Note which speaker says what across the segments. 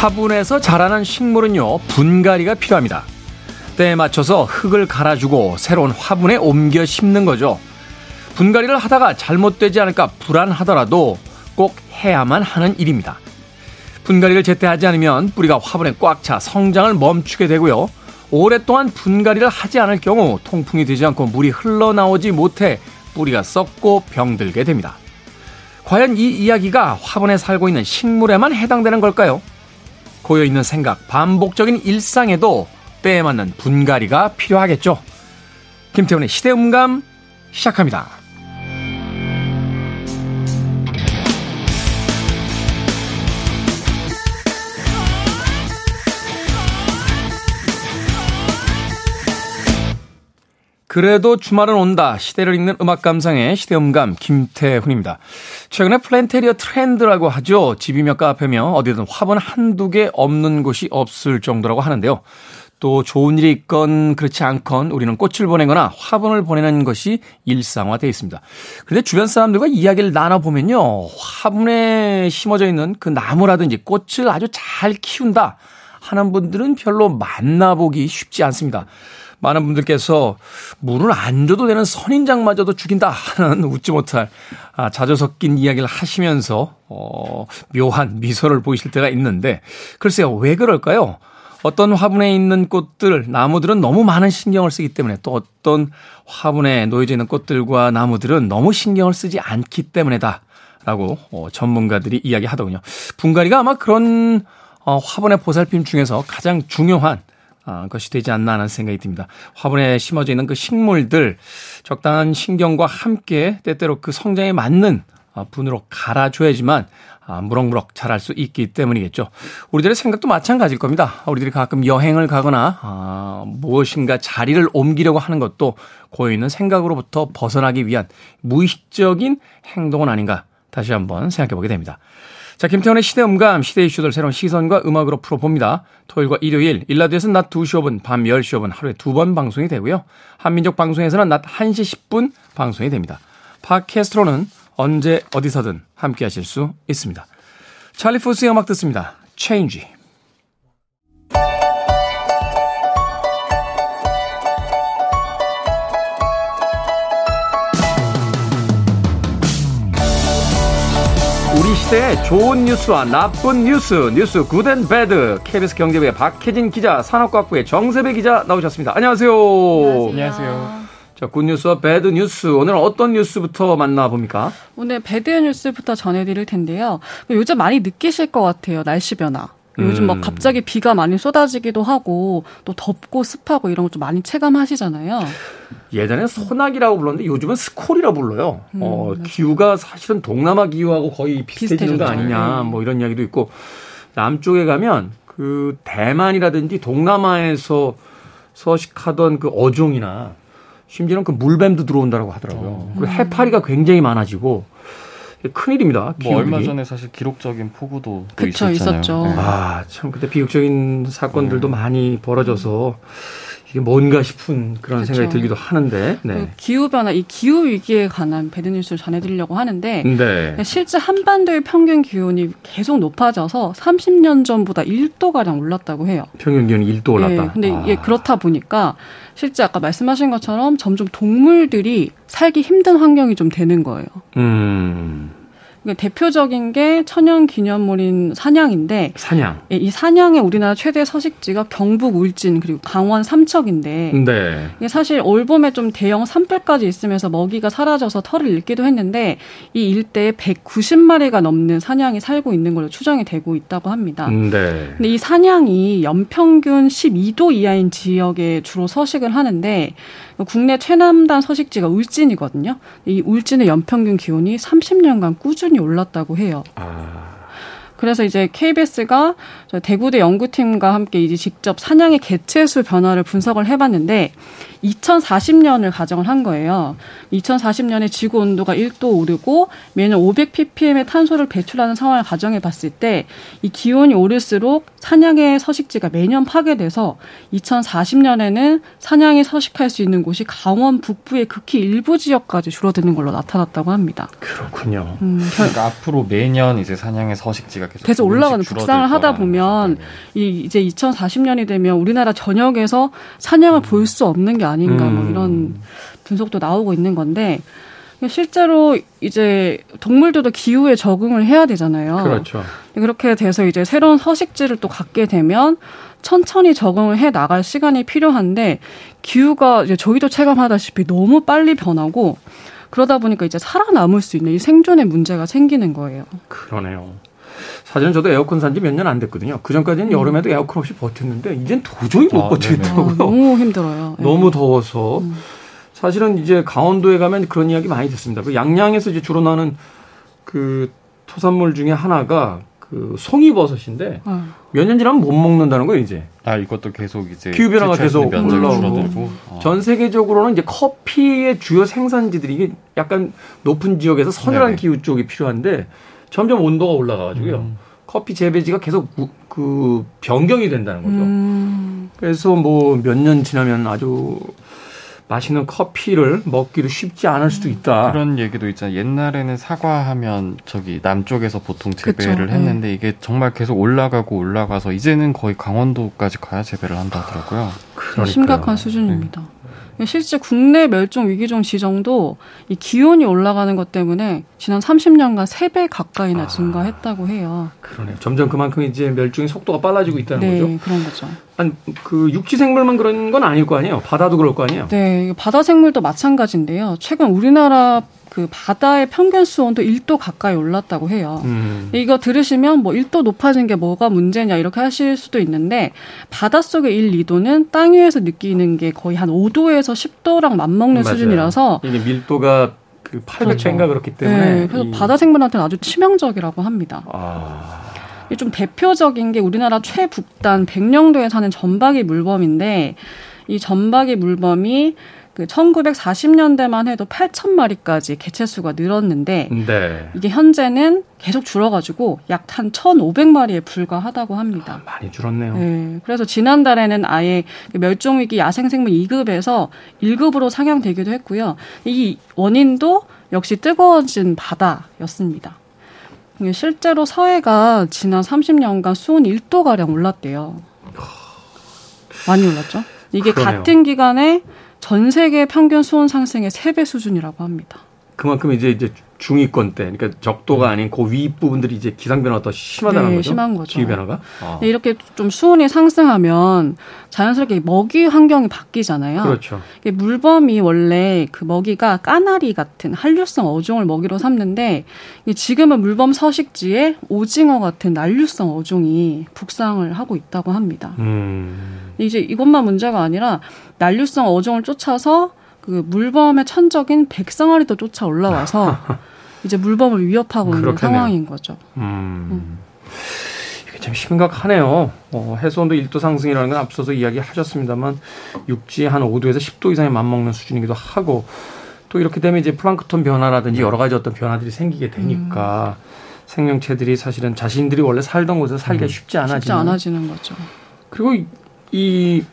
Speaker 1: 화분에서 자라는 식물은요, 분갈이가 필요합니다. 때에 맞춰서 흙을 갈아주고 새로운 화분에 옮겨 심는 거죠. 분갈이를 하다가 잘못되지 않을까 불안하더라도 꼭 해야만 하는 일입니다. 분갈이를 제때 하지 않으면 뿌리가 화분에 꽉 차 성장을 멈추게 되고요. 오랫동안 분갈이를 하지 않을 경우 통풍이 되지 않고 물이 흘러나오지 못해 뿌리가 썩고 병들게 됩니다. 과연 이 이야기가 화분에 살고 있는 식물에만 해당되는 걸까요? 고여있는 생각, 반복적인 일상에도 때에 맞는 분갈이가 필요하겠죠. 김태훈의 시대음감 시작합니다. 그래도 주말은 온다. 시대를 읽는 음악 감상의 시대음감 김태훈입니다. 최근에 플랜테리어 트렌드라고 하죠. 집이며 카페며 어디든 화분 한두 개 없는 곳이 없을 정도라고 하는데요. 또 좋은 일이 있건 그렇지 않건 우리는 꽃을 보내거나 화분을 보내는 것이 일상화되어 있습니다. 그런데 주변 사람들과 이야기를 나눠보면요. 화분에 심어져 있는 그 나무라든지 꽃을 아주 잘 키운다 하는 분들은 별로 만나보기 쉽지 않습니다. 많은 분들께서 물을 안 줘도 되는 선인장마저도 죽인다 하는 웃지 못할 아, 자주 섞인 이야기를 하시면서 어, 묘한 미소를 보이실 때가 있는데 글쎄요 왜 그럴까요? 어떤 화분에 있는 꽃들, 나무들은 너무 많은 신경을 쓰기 때문에 또 어떤 화분에 놓여져 있는 꽃들과 나무들은 너무 신경을 쓰지 않기 때문에다. 라고 어, 전문가들이 이야기하더군요. 분갈이가 아마 그런 어, 화분의 보살핌 중에서 가장 중요한 어, 것이 되지 않나 하는 생각이 듭니다. 화분에 심어져 있는 그 식물들 적당한 신경과 함께 때때로 그 성장에 맞는 어, 분으로 갈아줘야지만 아, 무럭무럭 자랄 수 있기 때문이겠죠. 우리들의 생각도 마찬가지일 겁니다. 우리들이 가끔 여행을 가거나 아, 무엇인가 자리를 옮기려고 하는 것도 고여있는 생각으로부터 벗어나기 위한 무의식적인 행동은 아닌가 다시 한번 생각해 보게 됩니다. 자, 김태원의 시대 음감, 시대 이슈들 새로운 시선과 음악으로 풀어봅니다. 토요일과 일요일, 1라디오에서는 낮 2시 5분, 밤 10시 5분 하루에 두 번 방송이 되고요. 한민족 방송에서는 낮 1시 10분 방송이 됩니다. 팟캐스트로는 언제 어디서든 함께 하실 수 있습니다. 찰리 푸스의 음악 듣습니다. Change. 시대의 좋은 뉴스와 나쁜 뉴스, 뉴스 good and bad. KBS 경제부의 박혜진 기자, 산업과학부의 정세배 기자 나오셨습니다. 안녕하세요.
Speaker 2: 안녕하세요. 안녕하세요.
Speaker 1: 자, good news와 bad news. 오늘은 어떤 뉴스부터 만나봅니까?
Speaker 2: 오늘 bad news부터 전해드릴 텐데요. 요즘 많이 느끼실 것 같아요. 날씨 변화. 요즘 막 음. 갑자기 비가 많이 쏟아지기도 하고 또 덥고 습하고 이런 거좀 많이 체감하시잖아요.
Speaker 1: 예전에 소나기라고 불렀는데 요즘은 스콜이라 불러요. 음, 어, 기후가 사실은 동남아 기후하고 거의 비슷해지는 거 아니냐 네. 뭐 이런 이야기도 있고 남쪽에 가면 그 대만이라든지 동남아에서 서식하던 그 어종이나 심지어는 그 물뱀도 들어온다고 하더라고요. 어. 그리고 해파리가 굉장히 많아지고 큰일입니다.
Speaker 3: 뭐 얼마 전에 사실 기록적인 폭우도
Speaker 2: 그쵸, 있었죠.
Speaker 1: 네. 아, 참 근데 비극적인 사건들도 음. 많이 벌어져서 이게 뭔가 싶은 그런 그렇죠. 생각이 들기도 하는데
Speaker 2: 네. 그 기후 변화 이 기후 위기에 관한 배드 뉴스를 전해드리려고 하는데 네. 실제 한반도의 평균 기온이 계속 높아져서 30년 전보다 1도 가량 올랐다고 해요.
Speaker 1: 평균 기온이 1도 올랐다. 네.
Speaker 2: 근데 아. 이게 그렇다 보니까 실제 아까 말씀하신 것처럼 점점 동물들이 살기 힘든 환경이 좀 되는 거예요. 음. 그러니까 대표적인 게 천연 기념물인 산양인데
Speaker 1: 산양.
Speaker 2: 예, 이 산양의 우리나라 최대 서식지가 경북 울진 그리고 강원 삼척인데 네. 이게 사실 올 봄에 좀 대형 산불까지 있으면서 먹이가 사라져서 털을 잃기도 했는데 이 일대에 190마리가 넘는 산양이 살고 있는 걸로 추정이 되고 있다고 합니다. 네. 근데 이 산양이 연평균 12도 이하인 지역에 주로 서식을 하는데 국내 최남단 서식지가 울진이거든요. 이 울진의 연평균 기온이 30년간 꾸준히 올랐다고 해요. 아. 그래서 이제 KBS가 대구대 연구팀과 함께 이제 직접 사냥의 개체수 변화를 분석을 해봤는데 2040년을 가정을 한 거예요. 2040년에 지구 온도가 1도 오르고 매년 500ppm의 탄소를 배출하는 상황을 가정해 봤을 때 이 기온이 오를수록 사냥의 서식지가 매년 파괴돼서 2040년에는 사냥이 서식할 수 있는 곳이 강원 북부의 극히 일부 지역까지 줄어드는 걸로 나타났다고 합니다.
Speaker 1: 그렇군요.
Speaker 3: 음, 그러니까 앞으로 매년 이제 사냥의 서식지가 계속,
Speaker 2: 계속 올라가는 북상을 하다 보면 이 이제 2040년이 되면 우리나라 전역에서 사냥을 볼 수 없는 게 아닌가 뭐 음. 이런 분석도 나오고 있는 건데 실제로 이제 동물들도 기후에 적응을 해야 되잖아요.
Speaker 1: 그렇죠.
Speaker 2: 그렇게 돼서 이제 새로운 서식지를 또 갖게 되면 천천히 적응을 해 나갈 시간이 필요한데 기후가 이제 저희도 체감하다시피 너무 빨리 변하고 그러다 보니까 이제 살아남을 수 있는 이 생존의 문제가 생기는 거예요.
Speaker 1: 그러네요. 사실은 저도 에어컨 산 지 몇 년 안 됐거든요. 그 전까지는 음. 여름에도 에어컨 없이 버텼는데 이젠 도저히 못 아, 버티겠더라고요. 아,
Speaker 2: 너무 힘들어요.
Speaker 1: 너무 더워서. 음. 사실은 이제 강원도에 가면 그런 이야기 많이 듣습니다. 그 양양에서 이제 주로 나는 그 토산물 중에 하나가 그 송이버섯인데 어. 몇년 지나면 못 먹는다는 거예요 이제.
Speaker 3: 아 이것도 계속 이제
Speaker 1: 기후 변화가 계속 올라오고 어. 전 세계적으로는 이제 커피의 주요 생산지들이 이게 약간 높은 지역에서 서늘한 네네. 기후 쪽이 필요한데 점점 온도가 올라가가지고요. 음. 커피 재배지가 계속 그 변경이 된다는 거죠. 음. 그래서 뭐 몇 년 지나면 아주 맛있는 커피를 먹기도 쉽지 않을 수도 있다.
Speaker 3: 그런 얘기도 있잖아요. 옛날에는 사과하면 저기 남쪽에서 보통 재배를 그쵸, 했는데 네. 이게 정말 계속 올라가고 올라가서 이제는 거의 강원도까지 가야 재배를 한다 하더라고요.
Speaker 2: 심각한 수준입니다. 네. 실제 국내 멸종 위기종 지정도 이 기온이 올라가는 것 때문에 지난 30년간 3배 가까이나 아, 증가했다고 해요.
Speaker 1: 그러네요. 점점 그만큼 이제 멸종의 속도가 빨라지고 있다는
Speaker 2: 네,
Speaker 1: 거죠.
Speaker 2: 그런 거죠.
Speaker 1: 아니, 그 육지 생물만 그런 건 아닐 거 아니에요. 바다도 그럴 거 아니에요.
Speaker 2: 네, 바다 생물도 마찬가지인데요. 최근 우리나라 그 바다의 평균 수온도 1도 가까이 올랐다고 해요. 음. 이거 들으시면 뭐 1도 높아진 게 뭐가 문제냐 이렇게 하실 수도 있는데 바닷속의 1, 2도는 땅 위에서 느끼는 게 거의 한 5도에서 10도랑 맞먹는 맞아요. 수준이라서
Speaker 1: 이게 밀도가 그 800배인가 그렇죠. 그렇기 때문에
Speaker 2: 네, 그래서 이... 바다 생물한테는 아주 치명적이라고 합니다. 아... 좀 대표적인 게 우리나라 최북단 백령도에 사는 전박이 물범인데 이 전박이 물범이 그 1940년대만 해도 8천 마리까지 개체 수가 늘었는데 네. 이게 현재는 계속 줄어가지고 약 한 1,500마리에 불과하다고 합니다.
Speaker 1: 아, 많이 줄었네요.
Speaker 2: 네. 그래서 지난달에는 아예 그 멸종위기 야생생물 2급에서 1급으로 상향되기도 했고요. 이 원인도 역시 뜨거워진 바다였습니다. 실제로 서해가 지난 30년간 수온 1도가량 올랐대요. 많이 올랐죠? 이게 그러네요. 같은 기간에 전 세계 평균 수온 상승의 3배 수준이라고 합니다.
Speaker 1: 그만큼 이제 이제 중위권 때, 그러니까 적도가 음. 아닌 그 위 부분들이 이제 기상 변화가 더 심하다는
Speaker 2: 네,
Speaker 1: 거죠.
Speaker 2: 심한 거죠.
Speaker 1: 기후 변화가.
Speaker 2: 아. 이렇게 좀 수온이 상승하면 자연스럽게 먹이 환경이 바뀌잖아요.
Speaker 1: 그렇죠.
Speaker 2: 물범이 원래 그 먹이가 까나리 같은 한류성 어종을 먹이로 삼는데 지금은 물범 서식지에 오징어 같은 난류성 어종이 북상을 하고 있다고 합니다. 음. 이제 이것만 문제가 아니라 난류성 어종을 쫓아서 그 물범의 천적인 백상아리도 쫓아 올라와서 이제 물범을 위협하고 있는 상황인 거죠. 음. 음.
Speaker 1: 이게 참 심각하네요. 어, 해수온도 1도 상승이라는 건 앞서서 이야기하셨습니다만 육지 한 5도에서 10도 이상에 맞먹는 수준이기도 하고 또 이렇게 되면 이제 플랑크톤 변화라든지 여러 가지 어떤 변화들이 생기게 되니까 음. 생명체들이 사실은 자신들이 원래 살던 곳에서 살기가 음. 쉽지 않아지는, 쉽지
Speaker 2: 않아지는 거죠.
Speaker 1: 그리고 이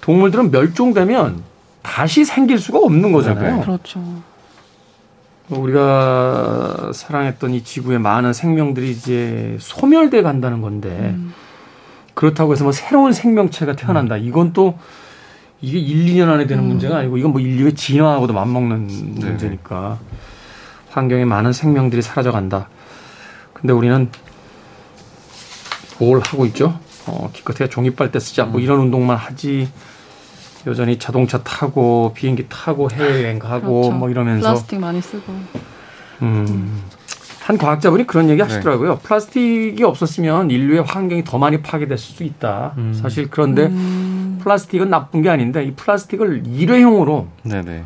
Speaker 1: 동물들은 멸종되면 다시 생길 수가 없는 거잖아요.
Speaker 2: 네. 그렇죠.
Speaker 1: 우리가 사랑했던 이 지구의 많은 생명들이 이제 소멸돼 간다는 건데 음. 그렇다고 해서 뭐 새로운 생명체가 태어난다. 이건 또 이게 1, 2년 안에 되는 음. 문제가 아니고 이건 뭐 인류의 진화하고도 맞먹는 네. 문제니까 환경에 많은 생명들이 사라져 간다. 근데 우리는 뭘 하고 있죠? 어, 기껏해야 종이빨대 쓰자. 뭐 음. 이런 운동만 하지. 여전히 자동차 타고 비행기 타고 해외여행 가고 그렇죠. 뭐 이러면서
Speaker 2: 플라스틱 많이 쓰고.
Speaker 1: 음. 한 과학자분이 그런 얘기 하시더라고요. 네. 플라스틱이 없었으면 인류의 환경이 더 많이 파괴됐을 수 있다. 음. 사실 그런데 음. 플라스틱은 나쁜 게 아닌데 이 플라스틱을 일회용으로 네네.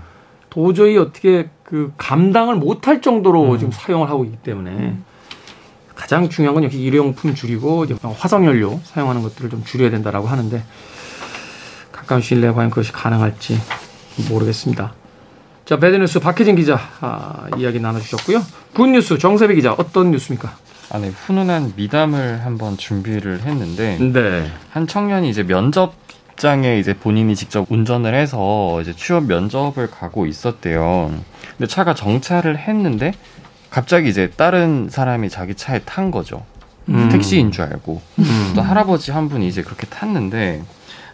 Speaker 1: 도저히 어떻게 그 감당을 못할 정도로 음. 지금 사용을 하고 있기 때문에 음. 가장 중요한 건 역시 일회용품 줄이고 화석 연료 사용하는 것들을 좀 줄여야 된다라고 하는데 가까운 시일 내에 과연 그것이 가능할지 모르겠습니다. 자, 배드뉴스 박혜진 기자 아, 이야기 나눠주셨고요. 굿뉴스 정세배 기자 어떤 뉴스입니까?
Speaker 3: 아, 네. 훈훈한 미담을 한번 준비를 했는데 네. 한 청년이 이제 면접장에 이제 본인이 직접 운전을 해서 이제 취업 면접을 가고 있었대요. 근데 차가 정차를 했는데 갑자기 이제 다른 사람이 자기 차에 탄 거죠. 음. 택시인 줄 알고 음. 또 할아버지 한 분이 이제 그렇게 탔는데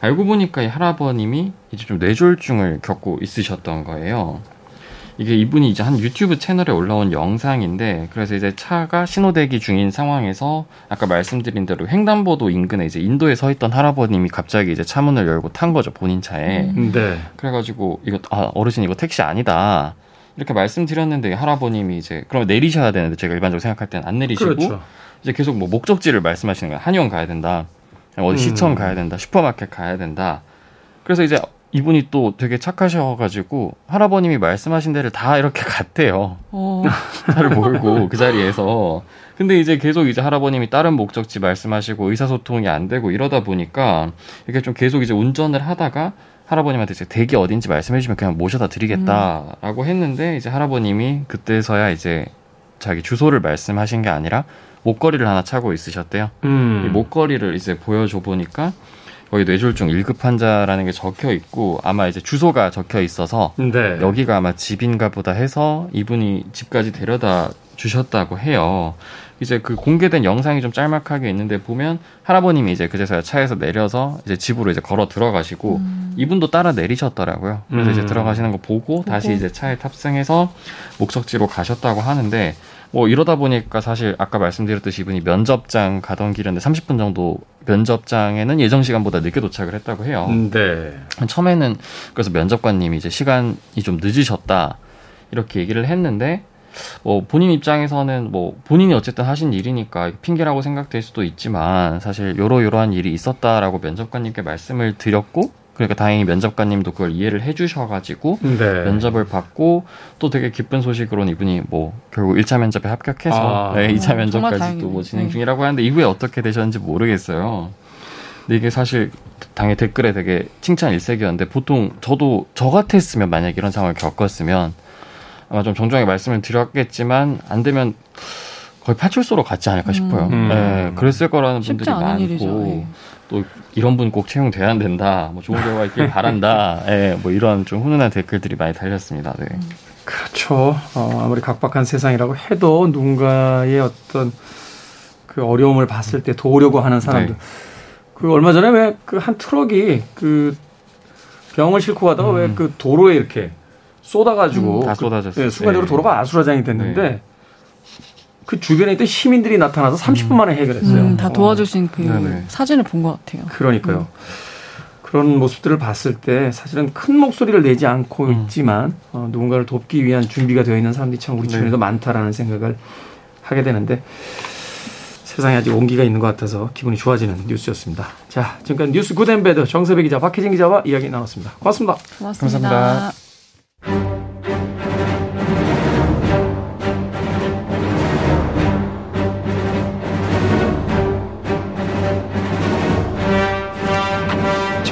Speaker 3: 알고 보니까 이 할아버님이 이제 좀 뇌졸중을 겪고 있으셨던 거예요. 이게 이분이 이제 한 유튜브 채널에 올라온 영상인데 그래서 이제 차가 신호대기 중인 상황에서 아까 말씀드린 대로 횡단보도 인근에 이제 인도에 서 있던 할아버님이 갑자기 이제 차 문을 열고 탄 거죠 본인 차에. 음. 네. 그래가지고 이거 아 어르신 이거 택시 아니다. 이렇게 말씀드렸는데 할아버님이 이제 그러면 내리셔야 되는데 제가 일반적으로 생각할 때는 안 내리시고 그렇죠. 이제 계속 뭐 목적지를 말씀하시는 거예요. 한의원 가야 된다. 어디 음. 시청 가야 된다. 슈퍼마켓 가야 된다. 그래서 이제 이분이 또 되게 착하셔가지고 할아버님이 말씀하신 데를 다 이렇게 갔대요. 어. 차를 몰고 그 자리에서. 근데 이제 계속 이제 할아버님이 다른 목적지 말씀하시고 의사소통이 안 되고 이러다 보니까 이게 좀 계속 이제 운전을 하다가 할아버님한테 이제 댁이 어딘지 말씀해 주면 그냥 모셔다 드리겠다라고 음. 했는데 이제 할아버님이 그때서야 이제 자기 주소를 말씀하신 게 아니라 목걸이를 하나 차고 있으셨대요. 음. 이 목걸이를 이제 보여줘 보니까 거기 뇌졸중 1급 환자라는 게 적혀 있고 아마 이제 주소가 적혀 있어서 네. 여기가 아마 집인가 보다 해서 이분이 집까지 데려다 주셨다고 해요. 이제 그 공개된 영상이 좀 짤막하게 있는데 보면 할아버님이 이제 그제서야 차에서 내려서 이제 집으로 이제 걸어 들어가시고 음. 이분도 따라 내리셨더라고요. 그래서 음. 이제 들어가시는 거 보고 다시 이제 차에 탑승해서 목적지로 가셨다고 하는데 뭐 이러다 보니까 사실 아까 말씀드렸듯이 이분이 면접장 가던 길인데 30분 정도 면접장에는 예정 시간보다 늦게 도착을 했다고 해요. 음, 네. 처음에는 그래서 면접관님이 이제 시간이 좀 늦으셨다 이렇게 얘기를 했는데 뭐 본인 입장에서는 뭐 본인이 어쨌든 하신 일이니까 핑계라고 생각될 수도 있지만 사실 요러요러한 일이 있었다라고 면접관님께 말씀을 드렸고 그러니까 다행히 면접관님도 그걸 이해를 해주셔가지고 네. 면접을 받고 또 되게 기쁜 소식으로는 이분이 뭐 결국 1차 면접에 합격해서 아. 네, 2차 어, 면접까지도 뭐 진행 네. 중이라고 하는데 이후에 어떻게 되셨는지 모르겠어요. 근데 이게 사실 당의 댓글에 되게 칭찬 일색이었는데 보통 저도 저 같았으면 만약 이런 상황을 겪었으면 아마 좀 정중하게 말씀을 드렸겠지만 안 되면 거의 파출소로 갔지 않을까 싶어요. 음. 네, 그랬을 거라는 분들이 많고 일이죠. 예. 또 이런 분 꼭 채용돼야 된다. 뭐 좋은 결과 있길 바란다. 예, 뭐 이런 좀 훈훈한 댓글들이 많이 달렸습니다. 네.
Speaker 1: 그렇죠. 어, 아무리 각박한 세상이라고 해도 누군가의 어떤 그 어려움을 봤을 때 도우려고 하는 사람들. 네. 그 얼마 전에 왜 그 한 트럭이 그 병을 싣고 가다가 음. 왜그 도로에 이렇게 쏟아가지고
Speaker 3: 음, 다 쏟아졌어요.
Speaker 1: 그, 네, 순간적으로 네. 도로가 아수라장이 됐는데 네. 그 주변에 있던 시민들이 나타나서 30분 만에 해결했어요. 음,
Speaker 2: 다 도와주신 그 어. 사진을 본 것 같아요.
Speaker 1: 그러니까요. 음. 그런 모습들을 봤을 때 사실은 큰 목소리를 내지 않고 음. 있지만 어, 누군가를 돕기 위한 준비가 되어 있는 사람들이 참 우리 주변에도 네. 많다라는 생각을 하게 되는데 세상에 아직 온기가 있는 것 같아서 기분이 좋아지는 뉴스였습니다. 자, 지금까지 뉴스 good and bad 정세배 기자, 박혜진 기자와 이야기 나눴습니다. 고맙습니다.
Speaker 2: 고맙습니다. 감사합니다.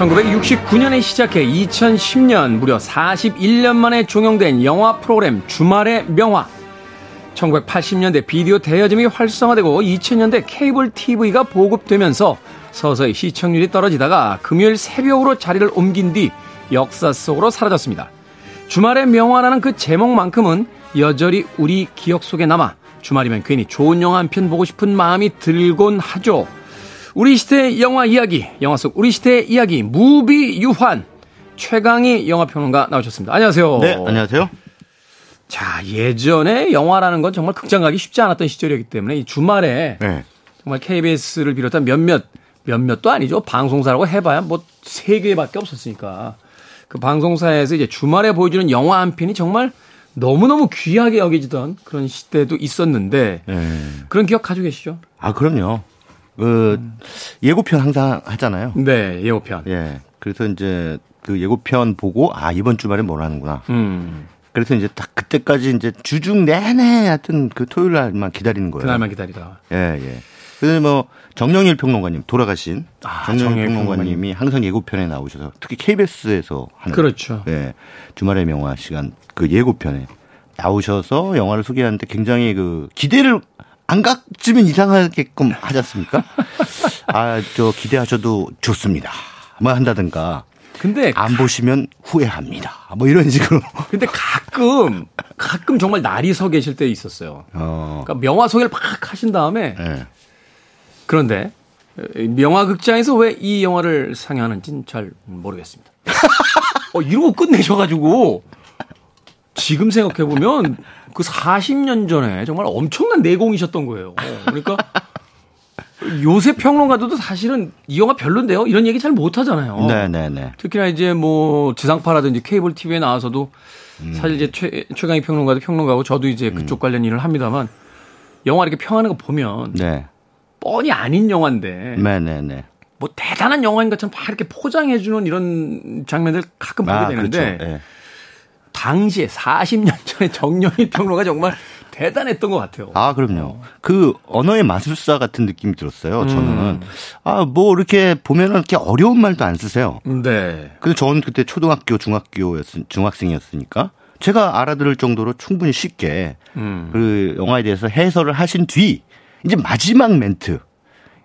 Speaker 1: 1969년에 시작해 2010년 무려 41년 만에 종영된 영화 프로그램 주말의 명화. 1980년대 비디오 대여점이 활성화되고 2000년대 케이블 TV가 보급되면서 서서히 시청률이 떨어지다가 금요일 새벽으로 자리를 옮긴 뒤 역사 속으로 사라졌습니다. 주말의 명화라는 그 제목만큼은 여전히 우리 기억 속에 남아 주말이면 괜히 좋은 영화 한 편 보고 싶은 마음이 들곤 하죠. 우리 시대의 영화 이야기, 영화 속 우리 시대의 이야기, 무비 유환. 최강희 영화평론가 나오셨습니다. 안녕하세요.
Speaker 4: 네, 안녕하세요.
Speaker 1: 자, 예전에 영화라는 건 정말 극장 가기 쉽지 않았던 시절이었기 때문에 이 주말에 네. 정말 KBS를 비롯한 몇몇, 몇몇도 아니죠. 방송사라고 해봐야 뭐 세 개밖에 없었으니까. 그 방송사에서 이제 주말에 보여주는 영화 한 편이 정말 너무너무 귀하게 여겨지던 그런 시대도 있었는데 네. 그런 기억 가지고 계시죠?
Speaker 4: 아, 그럼요. 그 예고편 항상 하잖아요.
Speaker 1: 네, 예고편.
Speaker 4: 예. 그래서 이제 그 예고편 보고 아 이번 주말에 뭘 하는구나. 음. 그래서 이제 딱 그때까지 이제 주중 내내 하여튼 그 토요일 날만 기다리는 거예요.
Speaker 1: 그날만 기다리다.
Speaker 4: 예, 예. 그래서 뭐 정영일 평론가님 돌아가신 아, 정영일 평론가님이 항상 예고편에 나오셔서 특히 KBS에서 하는
Speaker 1: 그렇죠.
Speaker 4: 예. 주말의 명화 시간 그 예고편에 나오셔서 영화를 소개하는데 굉장히 그 기대를 안각쯤은 이상하게끔 하지 않습니까? 아, 저 기대하셔도 좋습니다. 뭐 한다든가. 근데 안 가... 보시면 후회합니다. 뭐 이런 식으로.
Speaker 1: 근데 가끔 가끔 정말 날이 서 계실 때 있었어요. 어. 그러니까 명화 소개를 팍 하신 다음에 네. 그런데 영화 극장에서 왜 이 영화를 상영하는지는 잘 모르겠습니다. 어, 이러고 끝내셔가지고 지금 생각해보면 그 40년 전에 정말 엄청난 내공이셨던 거예요. 그러니까 요새 평론가들도 사실은 이 영화 별론데요. 이런 얘기 잘 못하잖아요. 네네네. 네, 네. 특히나 이제 뭐 지상파라든지 케이블 TV에 나와서도 음. 사실 이제 최, 최강희 평론가도 평론가고 저도 이제 그쪽 음. 관련 일을 합니다만 영화 이렇게 평하는 거 보면 네. 뻔히 아닌 영화인데. 네네네. 네, 뭐 대단한 영화인 것처럼 막 이렇게 포장해주는 이런 장면들 가끔 보게 아, 되는데 그렇죠. 네. 당시에 40년 전에 정영희 평론가 정말 대단했던 것 같아요.
Speaker 4: 아, 그럼요. 그 언어의 마술사 같은 느낌이 들었어요. 저는. 음. 아, 뭐 이렇게 보면은 이렇게 어려운 말도 안 쓰세요. 네. 근데 저는 그때 초등학교, 중학교였, 중학생이었으니까 제가 알아들을 정도로 충분히 쉽게 음. 그 영화에 대해서 해설을 하신 뒤 이제 마지막 멘트.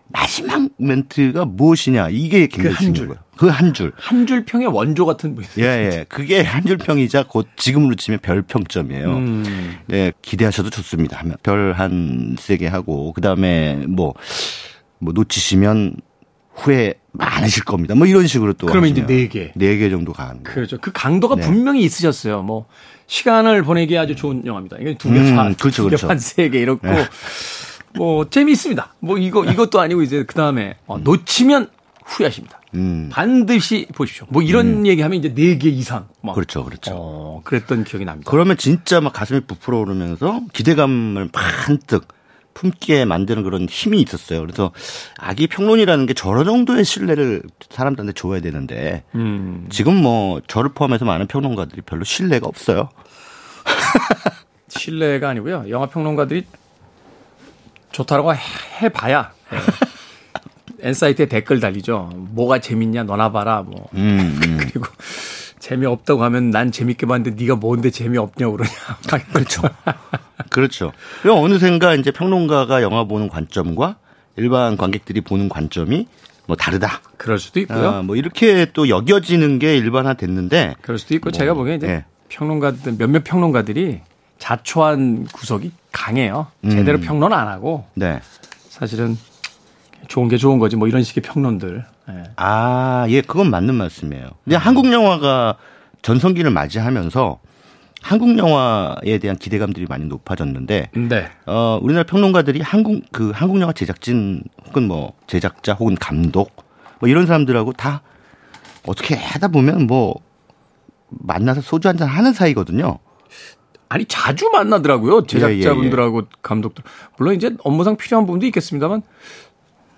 Speaker 4: 마지막 멘트가 무엇이냐 이게 굉장히 그 한 줄. 그 한 줄.
Speaker 1: 한 줄 평의 원조 같은 분이세요.
Speaker 4: 예, 예. 그게 한 줄 평이자 곧 지금으로 치면 별 평점이에요. 음. 네, 기대하셔도 좋습니다. 별 한 세 개 하고 그다음에 뭐뭐 뭐 놓치시면 후회 많으실 겁니다. 뭐 이런 식으로 또
Speaker 1: 그러면 이제 네 개.
Speaker 4: 네 개 정도 가는
Speaker 1: 거. 그렇죠. 그 강도가 네. 분명히 있으셨어요. 뭐 시간을 보내기 아주 좋은 영화입니다. 이게 두 개, 음, 반, 그렇죠, 그렇죠. 한세 개 이렇고 네. 뭐 재미있습니다. 뭐 이거 이것도 아니고 이제 그 다음에 어, 놓치면 후회하십니다. 음. 반드시 보십시오. 뭐 이런 음. 얘기하면 이제 네 개 이상. 막.
Speaker 4: 그렇죠, 그렇죠.
Speaker 1: 어, 그랬던 기억이 납니다.
Speaker 4: 그러면 진짜 막 가슴이 부풀어 오르면서 기대감을 반뜩 품게 만드는 그런 힘이 있었어요. 그래서 아기 평론이라는 게 저런 정도의 신뢰를 사람들한테 줘야 되는데 음. 지금 뭐 저를 포함해서 많은 평론가들이 별로 신뢰가 없어요.
Speaker 1: 신뢰가 아니고요. 영화 평론가들이 좋다라고 해봐야 네. 엔사이트에 댓글 달리죠. 뭐가 재밌냐 너나 봐라 뭐 음, 음. 그리고 재미없다고 하면 난 재밌게 봤는데 네가 뭔데 재미없냐고 그러냐.
Speaker 4: 그렇죠. 그렇죠. 그럼 어느샌가 이제 평론가가 영화 보는 관점과 일반 관객들이 보는 관점이 뭐 다르다.
Speaker 1: 그럴 수도 있고요.
Speaker 4: 아, 뭐 이렇게 또 여겨지는 게 일반화 됐는데.
Speaker 1: 그럴 수도 있고 뭐, 제가 보기엔 이제 네. 평론가들 몇몇 평론가들이 자초한 구석이 강해요. 제대로 음. 평론 안 하고. 네. 사실은 좋은 게 좋은 거지 뭐 이런 식의 평론들.
Speaker 4: 네. 아, 예, 그건 맞는 말씀이에요. 근데 음. 한국 영화가 전성기를 맞이하면서 한국 영화에 대한 기대감들이 많이 높아졌는데, 네. 어, 우리나라 평론가들이 한국 그 한국 영화 제작진 혹은 뭐 제작자 혹은 감독 뭐 이런 사람들하고 다 어떻게 하다 보면 뭐 만나서 소주 한 잔 하는 사이거든요.
Speaker 1: 아니 자주 만나더라고요 제작자분들하고 예, 예, 예. 감독들 물론 이제 업무상 필요한 부분도 있겠습니다만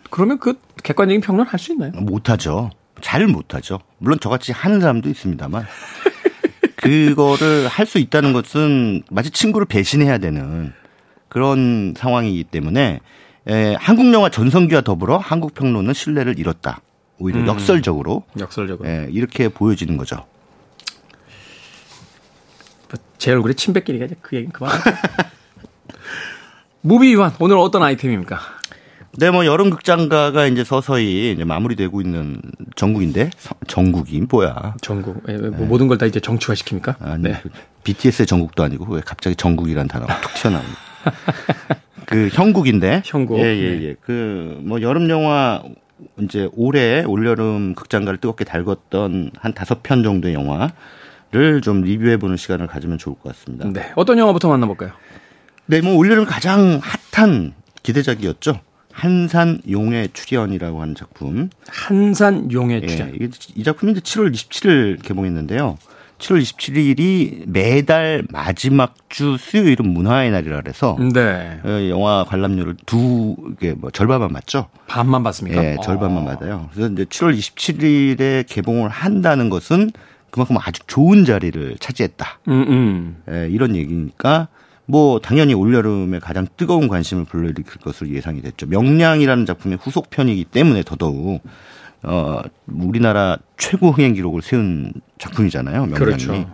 Speaker 1: 그러면 그 객관적인 평론 할 수 있나요?
Speaker 4: 못하죠. 잘 못하죠. 물론 저같이 하는 사람도 있습니다만 그거를 할 수 있다는 것은 마치 친구를 배신해야 되는 그런 상황이기 때문에 에, 한국 영화 전성기와 더불어 한국 평론은 신뢰를 잃었다. 오히려 음, 역설적으로
Speaker 1: 역설적으로
Speaker 4: 에, 이렇게 보여지는 거죠.
Speaker 1: 뭐제 얼굴에 침 뱉기니까 그 얘기는 그만. 무비 위반 오늘 어떤 아이템입니까?
Speaker 4: 네, 뭐 여름 극장가가 이제 서서히 이제 마무리되고 있는 전국인데 전국이 뭐야?
Speaker 1: 전국 예, 뭐 네. 모든 걸 다 이제 정치화 시킵니까?
Speaker 4: 아니, 네. BTS의 전국도 아니고 왜 갑자기 전국이라는 단어가 툭 튀어나오는? 그 형국인데.
Speaker 1: 형국.
Speaker 4: 예, 예, 예. 그뭐 여름 영화 이제 올해 올여름 극장가를 뜨겁게 달궜던 한 다섯 편 정도의 영화 를좀 리뷰해보는 시간을 가지면 좋을 것 같습니다.
Speaker 1: 네. 어떤 영화부터 만나볼까요?
Speaker 4: 네, 뭐 올여름 가장 핫한 기대작이었죠. 한산 용의 출연이라고 하는 작품.
Speaker 1: 한산 용의 출연.
Speaker 4: 예, 이 작품이 이제 7월 27일 개봉했는데요. 7월 27일이 매달 마지막 주 수요일은 문화의 날이라 그래서 네. 어, 영화 관람료를 두개뭐 절반만 받죠.
Speaker 1: 반만 받습니까?
Speaker 4: 예, 절반만 어. 받아요. 그래서 이제 7월 27일에 개봉을 한다는 것은 그만큼 아주 좋은 자리를 차지했다. 음, 음. 예, 이런 얘기니까 뭐 당연히 올여름에 가장 뜨거운 관심을 불러일으킬 것으로 예상이 됐죠. 명량이라는 작품의 후속편이기 때문에 더더욱 어 우리나라 최고 흥행 기록을 세운 작품이잖아요. 명량이. 그렇죠.